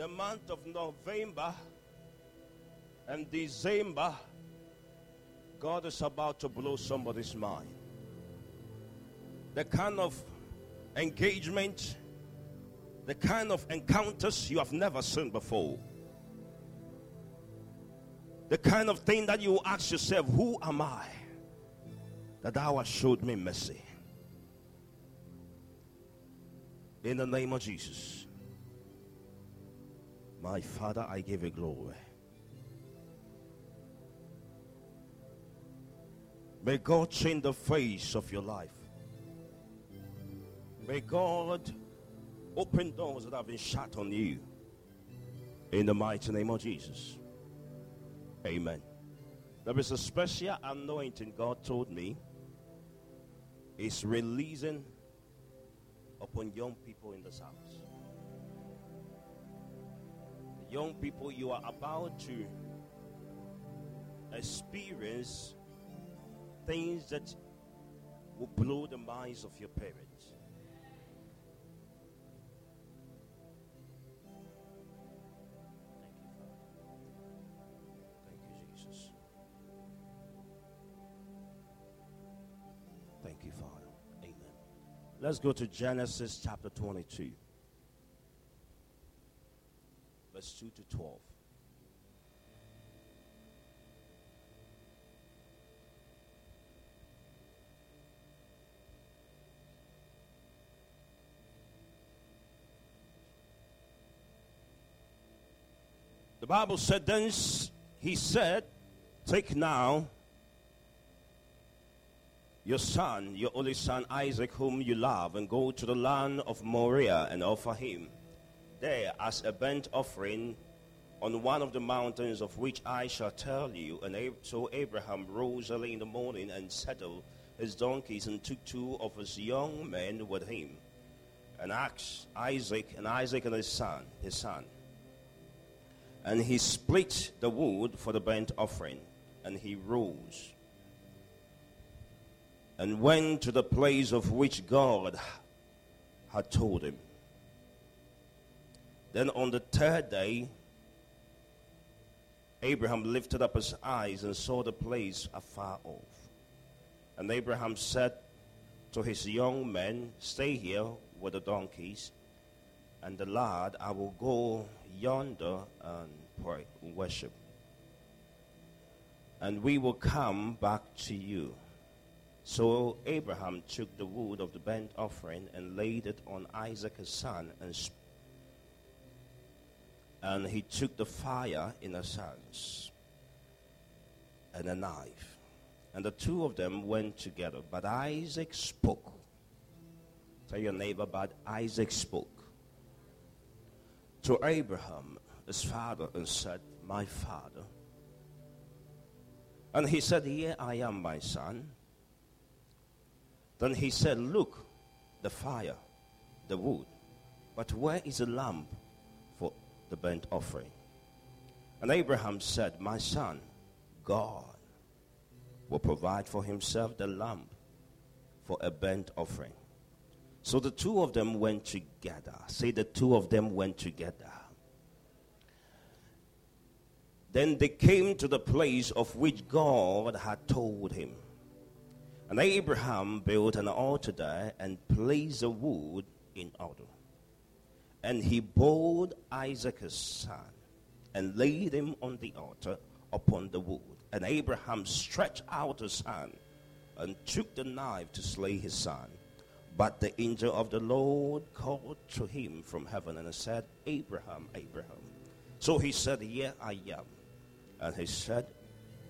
the month of November and December, God is about to blow somebody's mind. The kind of engagement, the kind of encounters you have never seen before. The kind of thing that you ask yourself, Who am I? That thou hast showed me mercy. In the name of Jesus. My Father, I give you glory. May God change the face of your life. May God open doors that have been shut on you. In the mighty name of Jesus. Amen. There is a special anointing God told me is releasing upon young people in this house. Young people, you are about to experience things that will blow the minds of your parents. Thank you, Father. Thank you, Jesus. Thank you, Father. Amen. Let's go to Genesis chapter 22, verse 2 to 12. The Bible said, Then he said, Take now your son, your only son Isaac, whom you love, and go to the land of Moriah and offer him there as a burnt offering on one of the mountains of which I shall tell you. And so Abraham rose early in the morning and saddled his donkeys and took two of his young men with him, and asked Isaac and Isaac and his son, his son. And he split the wood for the burnt offering, and he rose and went to the place of which God had told him. Then on the third day, Abraham lifted up his eyes and saw the place afar off. And Abraham said to his young men, Stay here with the donkeys, and the lad, I will go yonder and pray, worship. And we will come back to you. So Abraham took the wood of the burnt offering and laid it on Isaac his son, and, sp- and he took the fire in his hands and a knife. And the two of them went together. But Isaac spoke. Tell your neighbor, but Isaac spoke to Abraham, his father, and said, My father. And he said, Here I am, my son. Then he said, Look, the fire, the wood, but where is the lamp the burnt offering? And Abraham said, My son, God will provide for himself the lamb for a burnt offering. So the two of them went together. Say the two of them went together. Then they came to the place of which God had told him. And Abraham built an altar there and placed the wood in order. And he bowed Isaac his son and laid him on the altar upon the wood. And Abraham stretched out his hand and took the knife to slay his son. But the angel of the Lord called to him from heaven and said, Abraham, Abraham. So he said, Here I am. And he said,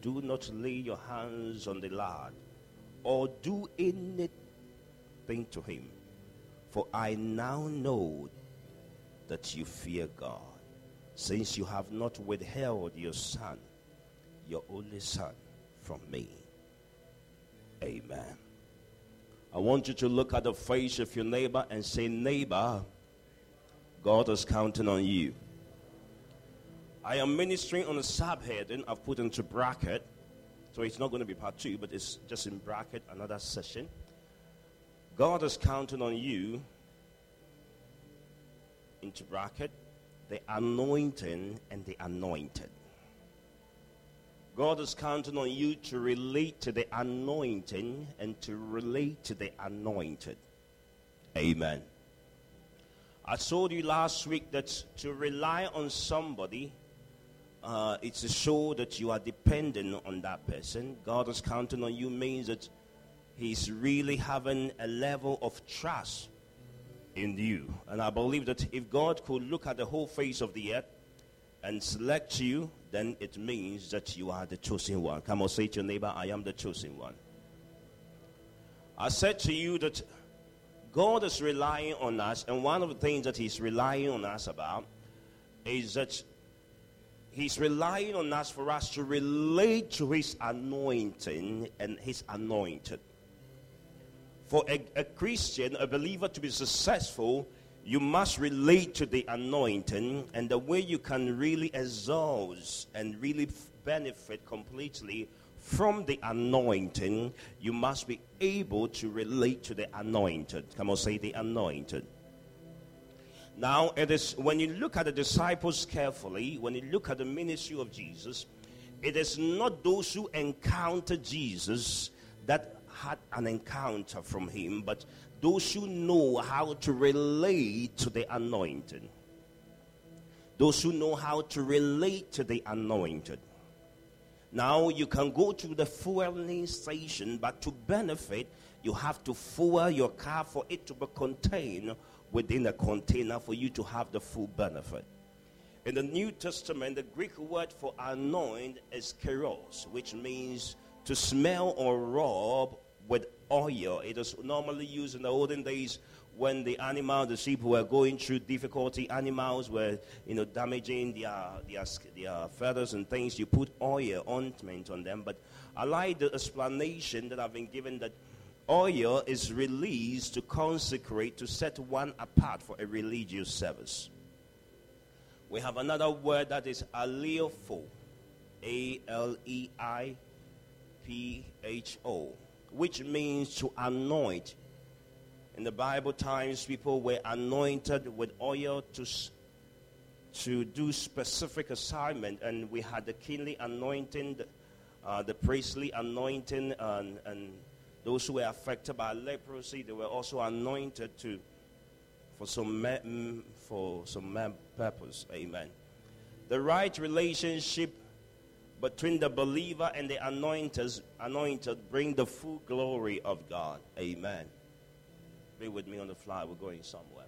Do not lay your hands on the lad or do anything to him, for I now know that you fear God, since you have not withheld your son, your only son, from me. Amen. I want you to look at the face of your neighbor and say, Neighbor, God is counting on you. I am ministering on a subheading I've put into bracket. So it's not going to be part two, but it's just in bracket, another session. God is counting on you into bracket. the anointing and the anointed. God is counting on you to relate to the anointing and to relate to the anointed. Amen. I told you last week that to rely on somebody, uh, it's to show that you are dependent on that person. God is counting on you means that He's really having a level of trust in you. And I believe that if God could look at the whole face of the earth and select you, then it means that you are the chosen one. Come on, say to your neighbor, I am the chosen one. I said to you that God is relying on us, and one of the things that He's relying on us about is that He's relying on us for us to relate to His anointing and His anointed. For a, a Christian, a believer to be successful, you must relate to the anointing, and the way you can really exhaust and really benefit completely from the anointing, you must be able to relate to the anointed. Come on, say the anointed. Now, it is when you look at the disciples carefully, when you look at the ministry of Jesus, it is not those who encounter Jesus that had an encounter from him, but those who know how to relate to the anointed. Those who know how to relate to the anointed. Now you can go to the fueling station, but to benefit, you have to fuel your car for it to be contained within a container for you to have the full benefit. In the New Testament, the Greek word for anoint is keros, which means to smell or rub oil. It is normally used in the olden days when the animal, the sheep were going through difficulty, animals were, you know, damaging their, their, their feathers and things. You put oil, ointment on them. But I like the explanation that I've been given that oil is released to consecrate, to set one apart for a religious service. We have another word that is aleipho, A L E I P H O which means to anoint. In the Bible times, people were anointed with oil to, to do specific assignment, and we had the kingly anointing, the, uh, the priestly anointing, and, and those who were affected by leprosy, they were also anointed to for some for some purpose. Amen. The right relationship between the believer and the anointed, anointed bring the full glory of God. Amen. Be with me on the fly. We're going somewhere.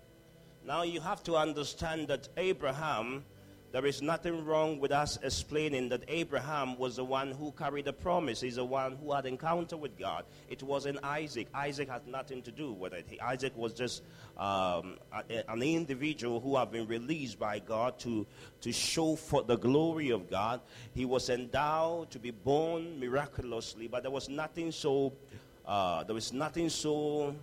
Now you have to understand that Abraham there is nothing wrong with us explaining that Abraham was the one who carried the promise. He's the one who had encounter with God. It wasn't Isaac. Isaac had nothing to do with it. Isaac was just um, an individual who had been released by God to, to show for the glory of God. He was endowed to be born miraculously, but there was nothing so. Uh, there was nothing so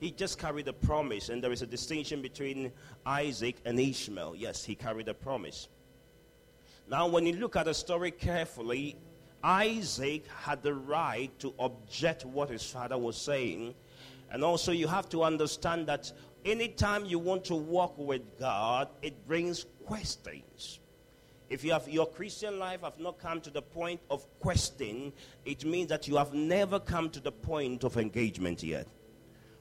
he just carried a promise, and there is a distinction between Isaac and Ishmael. Yes, he carried a promise. Now, when you look at the story carefully, Isaac had the right to object what his father was saying. And also, you have to understand that anytime you want to walk with God, it brings questions. If you have your Christian life have not come to the point of questioning, it means that you have never come to the point of engagement yet.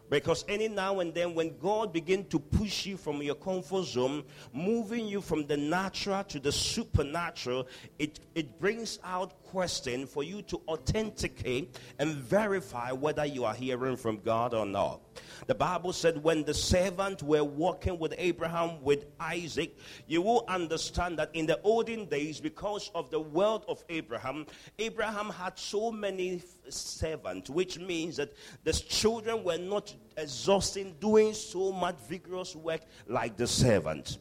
Because any now and then, when God begins to push you from your comfort zone, moving you from the natural to the supernatural, it, it brings out question for you to authenticate and verify whether you are hearing from God or not. The Bible said when the servants were walking with Abraham, with Isaac, you will understand that in the olden days, because of the wealth of Abraham, Abraham had so many servants, which means that the children were not exhausting, doing so much vigorous work like the servants.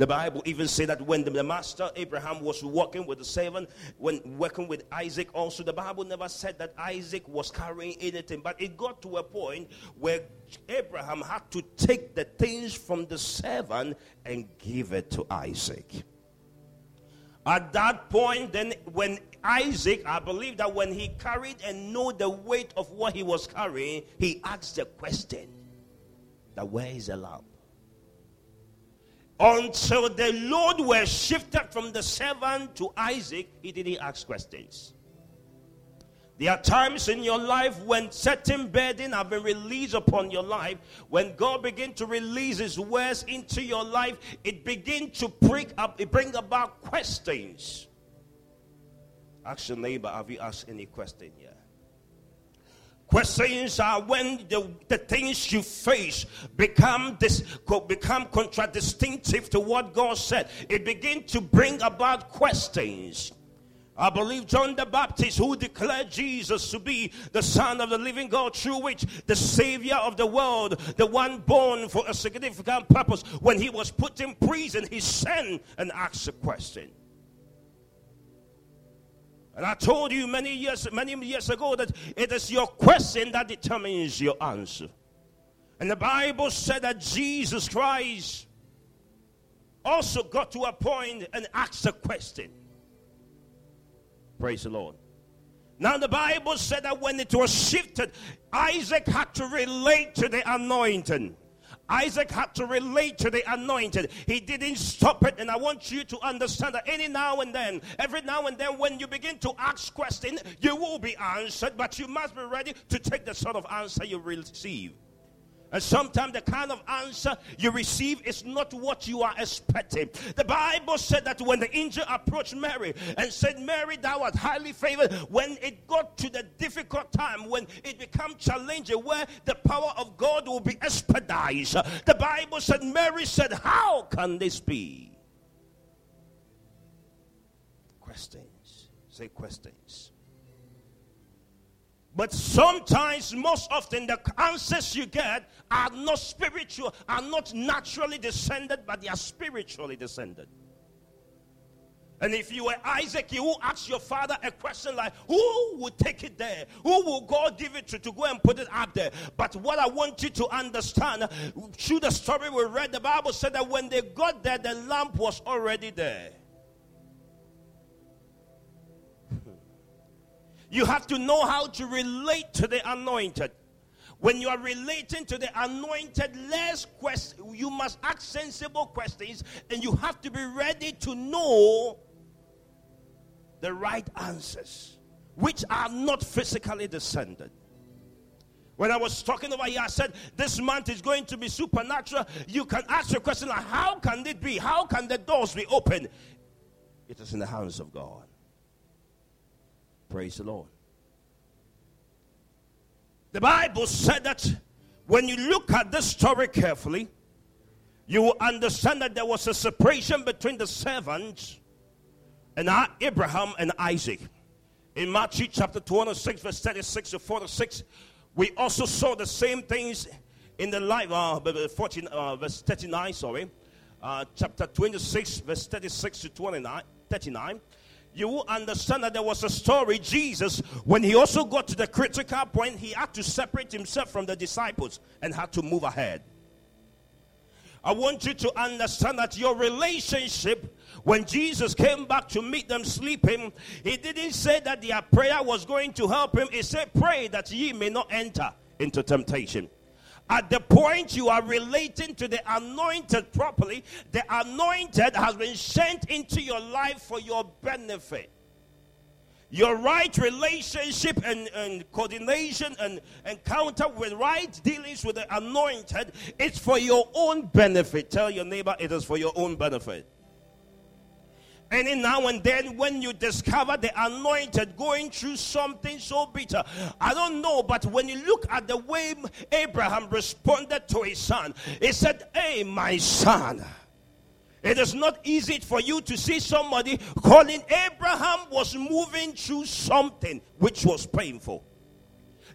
The Bible even said that when the, master Abraham was working with the servant, when working with Isaac, also the Bible never said that Isaac was carrying anything, but it got to a point where Abraham had to take the things from the servant and give it to Isaac. At that point, then when Isaac, I believe that when he carried and know the weight of what he was carrying, he asked the question that where is the lamb? Until the load were shifted from the servant to Isaac, he didn't ask questions. There are times in your life when certain burden have been released upon your life. When God begin to release His words into your life, it begin to bring up, it bring about questions. Ask your neighbor, have you asked any question yet? Questions are when the, the things you face become this become contradistinct to what God said. It begin to bring about questions. I believe John the Baptist, who declared Jesus to be the Son of the living God, through which the Savior of the world, the one born for a significant purpose, when he was put in prison, he sent and asked a question. And I told you many years, many years ago that it is your question that determines your answer. And the Bible said that Jesus Christ also got to a point and asked a question. Praise the Lord. Now, the Bible said that when it was shifted, Isaac had to relate to the anointing. Isaac had to relate to the anointed. He didn't stop it. And I want you to understand that any now and then, every now and then, when you begin to ask questions, you will be answered, but you must be ready to take the sort of answer you receive. And sometimes the kind of answer you receive is not what you are expecting. The Bible said that when the angel approached Mary and said, Mary, thou art highly favored, when it got to the difficult time, when it became challenging, where the power of God will be expedited, the Bible said, Mary said, How can this be? Questions. Say questions. But sometimes, most often, the answers you get are not spiritual, are not naturally descended, but they are spiritually descended. And if you were Isaac, you would ask your father a question like, Who will take it there? Who will God give it to to go and put it up there? But what I want you to understand through the story we read, the Bible said that when they got there, the lamp was already there. You have to know how to relate to the anointed. When you are relating to the anointed, less questions, you must ask sensible questions, and you have to be ready to know the right answers, which are not physically descended. When I was talking about I said this month is going to be supernatural. You can ask your question like, How can it be? How can the doors be opened? It is in the hands of God. Praise the Lord. The Bible said that when you look at this story carefully, you will understand that there was a separation between the servants and Abraham and Isaac. In Matthew chapter 26, verse 36 to 46, we also saw the same things in the life, uh, 14, uh, verse 39, sorry. Uh, chapter 26, verse 36 to 29, 39 you will understand that there was a story. Jesus, when he also got to the critical point, he had to separate himself from the disciples and had to move ahead. I want you to understand that your relationship, when Jesus came back to meet them sleeping, he didn't say that their prayer was going to help him. He said, Pray that ye may not enter into temptation. At the point you are relating to the anointed properly, the anointed has been sent into your life for your benefit. Your right relationship and, and coordination and encounter with right dealings with the anointed is for your own benefit. Tell your neighbor it is for your own benefit. Any now and then, when you discover the anointed going through something so bitter, I don't know, but when you look at the way Abraham responded to his son, he said, Hey, my son. It is not easy for you to see somebody calling Abraham was moving through something which was painful.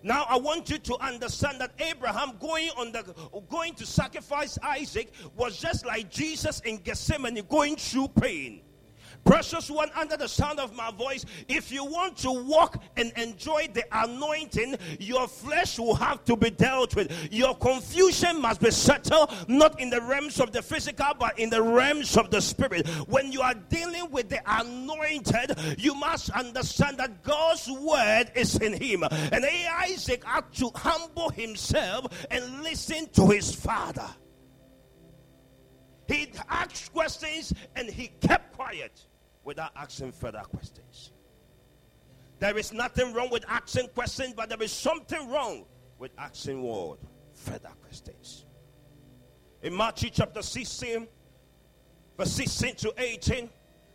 Now I want you to understand that Abraham going on the going to sacrifice Isaac was just like Jesus in Gethsemane going through pain. Precious one, under the sound of my voice, if you want to walk and enjoy the anointing, your flesh will have to be dealt with. Your confusion must be settled, not in the realms of the physical, but in the realms of the spirit. When you are dealing with the anointed, you must understand that God's word is in him. And Isaac had to humble himself and listen to his father. He asked questions and he kept quiet without asking further questions. There is nothing wrong with asking questions, but there is something wrong with asking what? Further questions. In Matthew chapter 16, verse 16 to 18,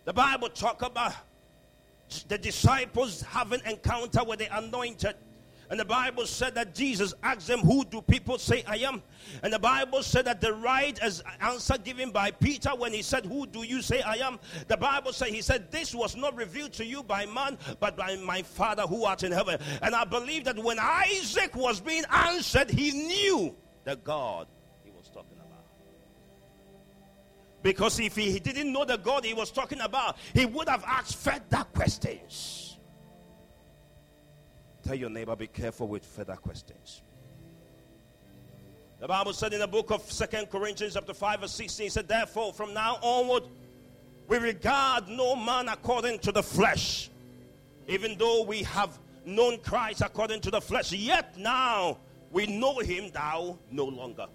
the Bible talk about the disciples having encounter with the anointed and the Bible said that Jesus asked them, Who do people say I am? And the Bible said that the right as answer given by Peter when he said, Who do you say I am? The Bible said, He said, This was not revealed to you by man, but by my Father who art in heaven. And I believe that when Isaac was being answered, he knew the God he was talking about. Because if he didn't know the God he was talking about, he would have asked further questions. Tell your neighbor, be careful with further questions. The Bible said in the book of Second Corinthians, chapter 5, verse 16, it said, Therefore, from now onward, we regard no man according to the flesh. Even though we have known Christ according to the flesh, yet now we know him thou no longer.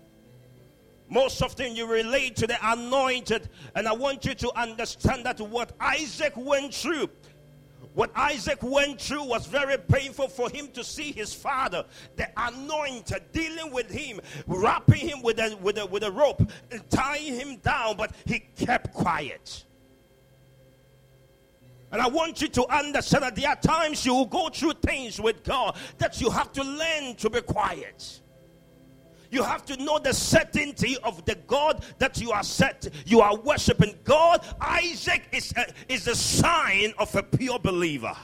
Most often you relate to the anointed, and I want you to understand that what Isaac went through what Isaac went through was very painful for him to see his father, the anointed, dealing with him, wrapping him with a, with a, with a rope, tying him down, but he kept quiet. And I want you to understand that there are times you will go through things with God that you have to learn to be quiet. You have to know the certainty of the God that you are set, you are worshiping. God, Isaac is a, is a sign of a pure believer.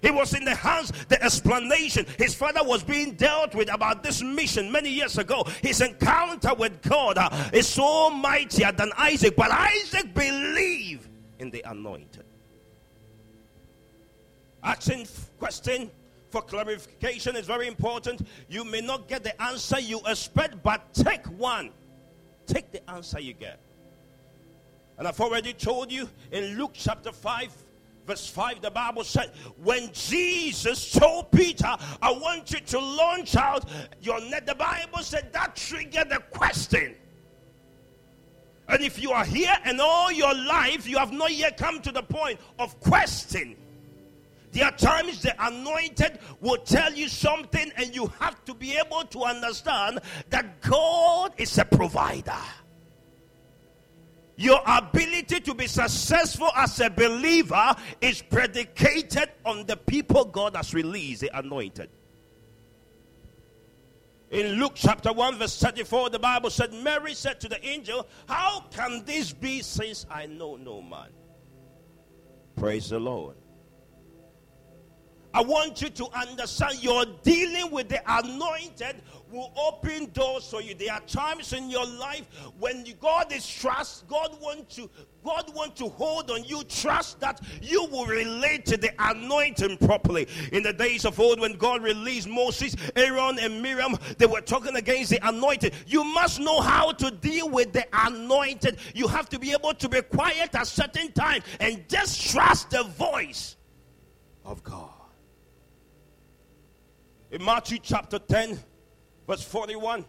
He was in the hands, the explanation. His father was being dealt with about this mission many years ago. His encounter with God uh, is so mightier than Isaac, but Isaac believed in the anointed. Asking question for clarification is very important. You may not get the answer you expect, but take one. Take the answer you get. And I've already told you in Luke chapter 5, verse 5, the Bible said, when Jesus told Peter, I want you to launch out your net, the Bible said that triggered the question. And if you are here and all your life you have not yet come to the point of questioning, there are times the anointed will tell you something, and you have to be able to understand that God is a provider. Your ability to be successful as a believer is predicated on the people God has released, the anointed. In Luke chapter 1, verse 34, the Bible said, Mary said to the angel, How can this be since I know no man? Praise the Lord. I want you to understand you're dealing with the anointed will open doors for you. There are times in your life when God is trust, God wants to God want to hold on you. Trust that you will relate to the anointing properly. In the days of old, when God released Moses, Aaron, and Miriam, they were talking against the anointed. You must know how to deal with the anointed. You have to be able to be quiet at certain time and just trust the voice of God. In Matthew chapter 10, verse 41,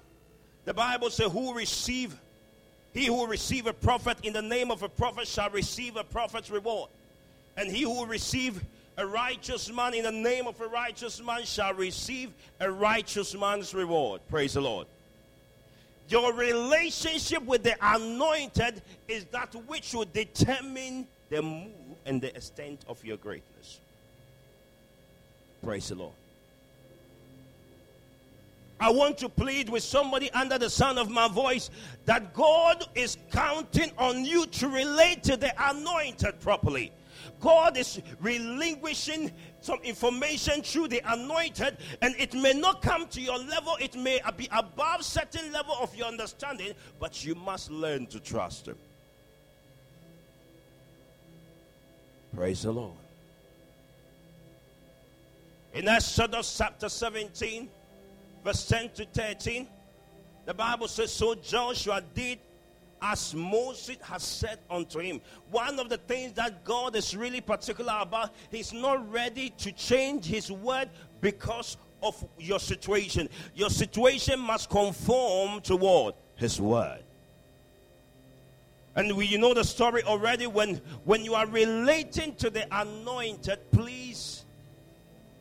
the Bible says, Who receive, he who receive a prophet in the name of a prophet shall receive a prophet's reward. And he who receive a righteous man in the name of a righteous man shall receive a righteous man's reward. Praise the Lord. Your relationship with the anointed is that which will determine the move and the extent of your greatness. Praise the Lord. I want to plead with somebody under the sound of my voice that God is counting on you to relate to the anointed properly. God is relinquishing some information through the anointed, and it may not come to your level, it may be above certain level of your understanding, but you must learn to trust Him. Praise the Lord. In Exodus chapter 17, verse 10 to 13, the Bible says, So Joshua did as Moses has said unto him. One of the things that God is really particular about, He's not ready to change His word because of your situation. Your situation must conform to what? His word. And we, you know the story already. When, when you are relating to the anointed, please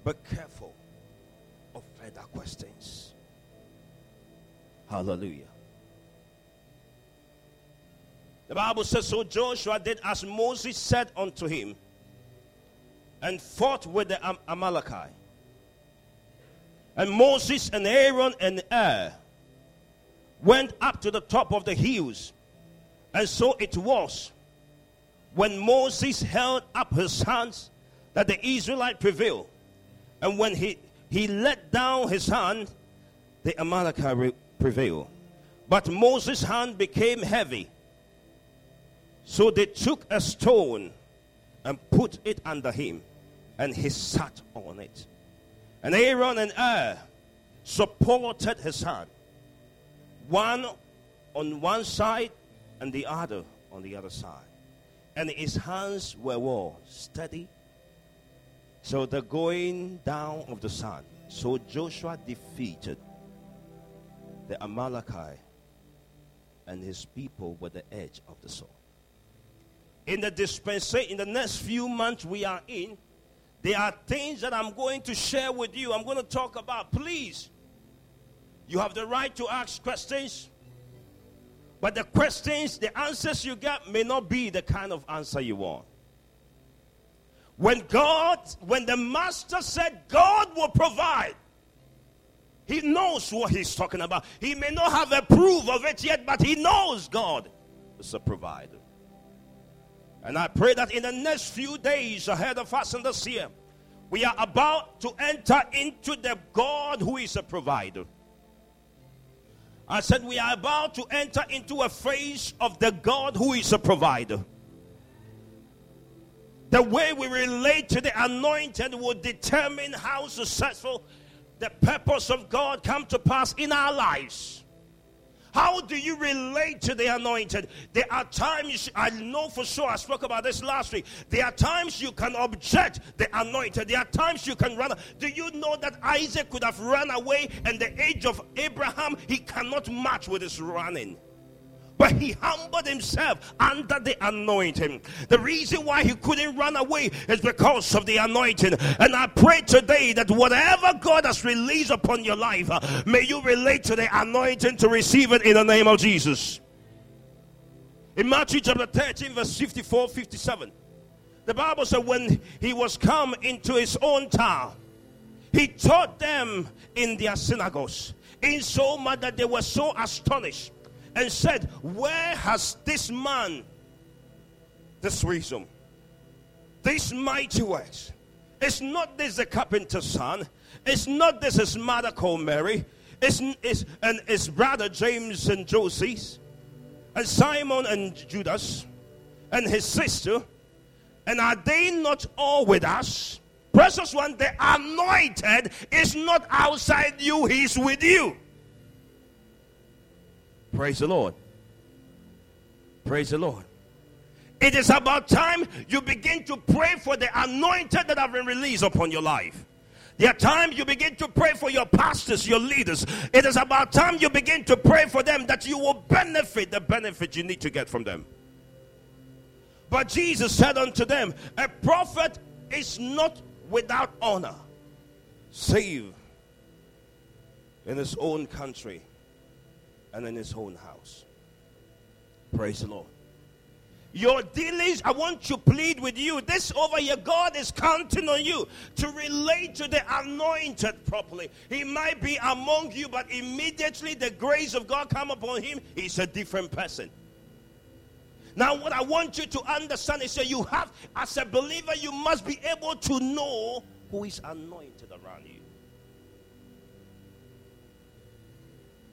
be careful of further questions. Hallelujah. The Bible says, So Joshua did as Moses said unto him and fought with the Am- Amalekite. And Moses and Aaron and Er went up to the top of the hills. And so it was when Moses held up his hands that the Israelite prevailed. And when he, he let down his hand, the Amalekite prevailed. But Moses' hand became heavy. So they took a stone and put it under him, and he sat on it. And Aaron and Er supported his hand, one on one side and the other on the other side. And his hands were well, steady. So the going down of the sun. So Joshua defeated the Amalekite and his people were the edge of the sword. In the dispensation, in the next few months we are in, there are things that I'm going to share with you. I'm going to talk about. Please, you have the right to ask questions. But the questions, the answers you get may not be the kind of answer you want. When God, when the master said God will provide, he knows what he's talking about. He may not have a proof of it yet, but he knows God is a provider. And I pray that in the next few days ahead of us in this year, we are about to enter into the God who is a provider. I said we are about to enter into a phase of the God who is a provider. The way we relate to the anointed will determine how successful the purpose of God come to pass in our lives. How do you relate to the anointed? There are times, I know for sure, I spoke about this last week. There are times you can object the anointed. There are times you can run. Do you know that Isaac could have run away and the age of Abraham, he cannot match with his running? But he humbled himself under the anointing. The reason why he couldn't run away is because of the anointing. And I pray today that whatever God has released upon your life, uh, may you relate to the anointing to receive it in the name of Jesus. In Matthew chapter 13, verse 54 57, the Bible said, When he was come into his own town, he taught them in their synagogues, in so much that they were so astonished and said, Where has this man this wisdom? These mighty works. It's not this the carpenter's son. It's not this his mother called Mary. It's, it's and his brother James and Joseph, and Simon and Judas, and his sister. And are they not all with us? Precious one, the anointed is not outside you, he's with you. Praise the Lord. Praise the Lord. It is about time you begin to pray for the anointed that have been released upon your life. There are times you begin to pray for your pastors, your leaders. It is about time you begin to pray for them that you will benefit the benefit you need to get from them. But Jesus said unto them, A prophet is not without honor, save in his own country and in his own house. Praise the Lord. Your dealings, I want to plead with you. This over here, God is counting on you to relate to the anointed properly. He might be among you, but immediately the grace of God come upon him, he's a different person. Now, what I want you to understand is that you have, as a believer, you must be able to know who is anointed around you.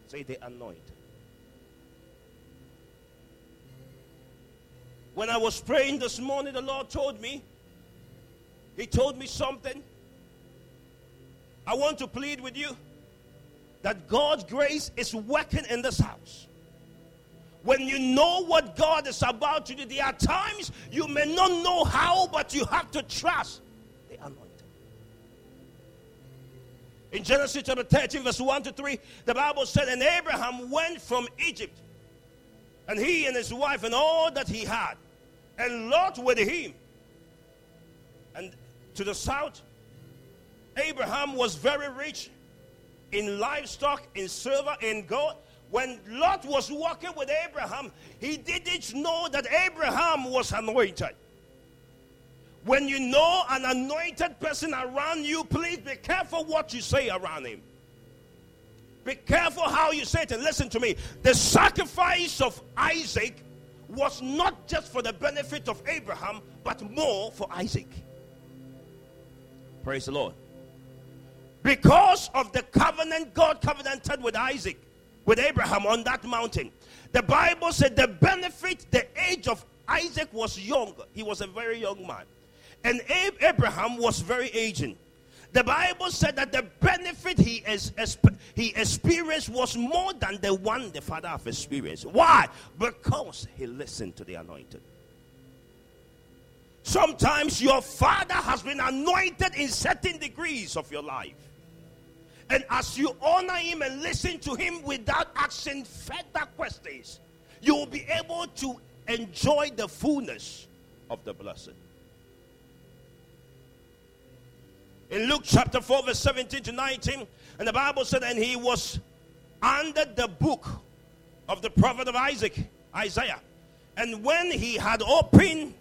Say the anointed. When I was praying this morning, the Lord told me, He told me something. I want to plead with you that God's grace is working in this house. When you know what God is about to do, there are times you may not know how, but you have to trust the anointing. In Genesis chapter 13, verse 1 to 3, the Bible said, And Abraham went from Egypt And he and his wife and all that he had, and Lot with him. And to the south, Abraham was very rich in livestock, in silver, in gold. When Lot was walking with Abraham, he didn't know that Abraham was anointed. When you know an anointed person around you, please be careful what you say around him. Be careful how you say it. And listen to me. The sacrifice of Isaac was not just for the benefit of Abraham, but more for Isaac. Praise the Lord. Because of the covenant God covenanted with Isaac, with Abraham on that mountain. The Bible said the benefit, the age of Isaac was young. He was a very young man. And Abraham was very aging. The Bible said that the benefit he, is, he experienced was more than the one the father have experienced. Why? Because he listened to the anointed. Sometimes your father has been anointed in certain degrees of your life. And as you honor him and listen to him without asking further questions, you will be able to enjoy the fullness of the blessing. In Luke chapter 4, verse 17 to 19. And the Bible said, And he was under the book of the prophet of Isaac, Isaiah. And when he had opened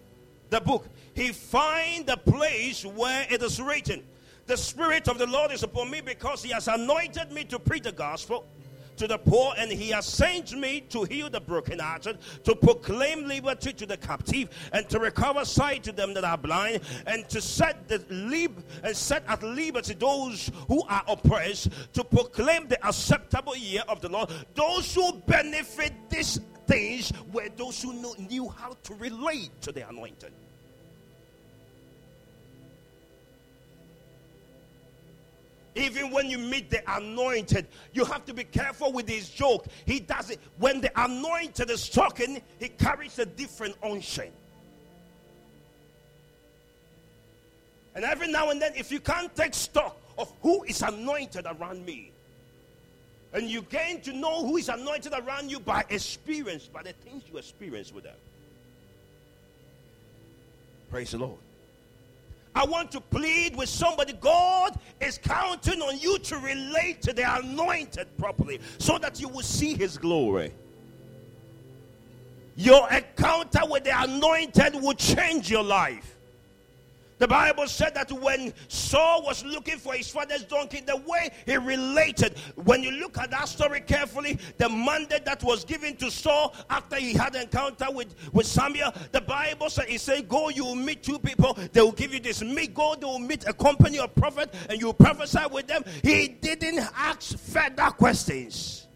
the book, he find the place where it is written, The Spirit of the Lord is upon me because he has anointed me to preach the gospel to the poor, and he has sent me to heal the brokenhearted, to proclaim liberty to the captive, and to recover sight to them that are blind, and to set the lib- and set at liberty those who are oppressed, to proclaim the acceptable year of the Lord. Those who benefit these things were those who knew, knew how to relate to the anointed. Even when you meet the anointed, you have to be careful with his joke. He does it. When the anointed is talking, he carries a different unction. And every now and then, if you can't take stock of who is anointed around me, and you gain to know who is anointed around you by experience, by the things you experience with them. Praise the Lord. I want to plead with somebody. God is counting on you to relate to the anointed properly so that you will see his glory. Your encounter with the anointed will change your life. The Bible said that when Saul was looking for his father's donkey, the way he related, when you look at that story carefully, the mandate that was given to Saul after he had encounter with, with Samuel, the Bible said, He said, Go, you will meet two people, they will give you this meat. Go, they will meet a company of prophet, and you prophesy with them. He didn't ask further questions.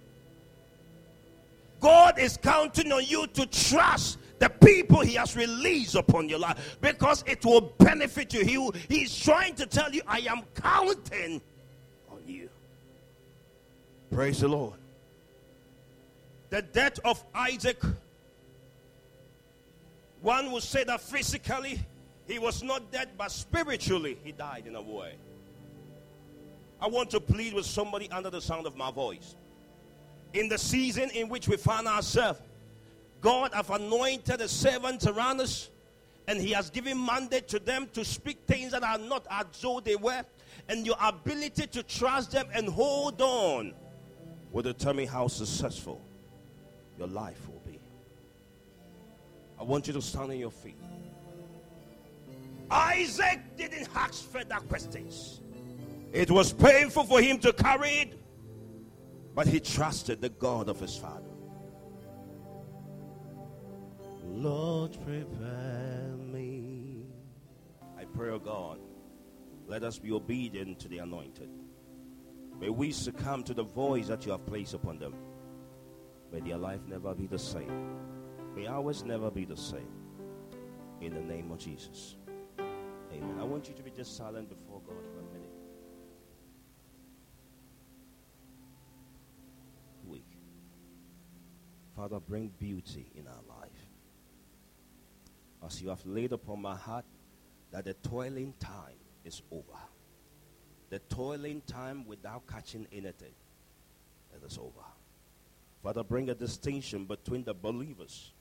God is counting on you to trust the people he has released upon your life because it will benefit you. He, he's trying to tell you, I am counting on you. Praise the Lord. The death of Isaac, one would say that physically he was not dead, but spiritually he died in a way. I want to plead with somebody under the sound of my voice. In the season in which we find ourselves, God have anointed the servants around us, and He has given mandate to them to speak things that are not as though they were. And your ability to trust them and hold on will determine how successful your life will be. I want you to stand on your feet. Isaac didn't ask further questions. It was painful for him to carry it, but he trusted the God of his father. Lord, prepare me. I pray, oh God, let us be obedient to the anointed. May we succumb to the voice that you have placed upon them. May their life never be the same. May ours never be the same. In the name of Jesus. Amen. I want you to be just silent before God for a minute. Week. Father, bring beauty in our life as you have laid upon my heart that the toiling time is over. The toiling time without catching anything, it is over. Father, bring a distinction between the believers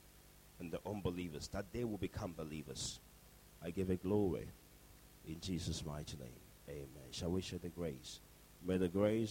and the unbelievers, that they will become believers. I give it glory in Jesus' mighty name. Amen. Shall we share the grace? May the grace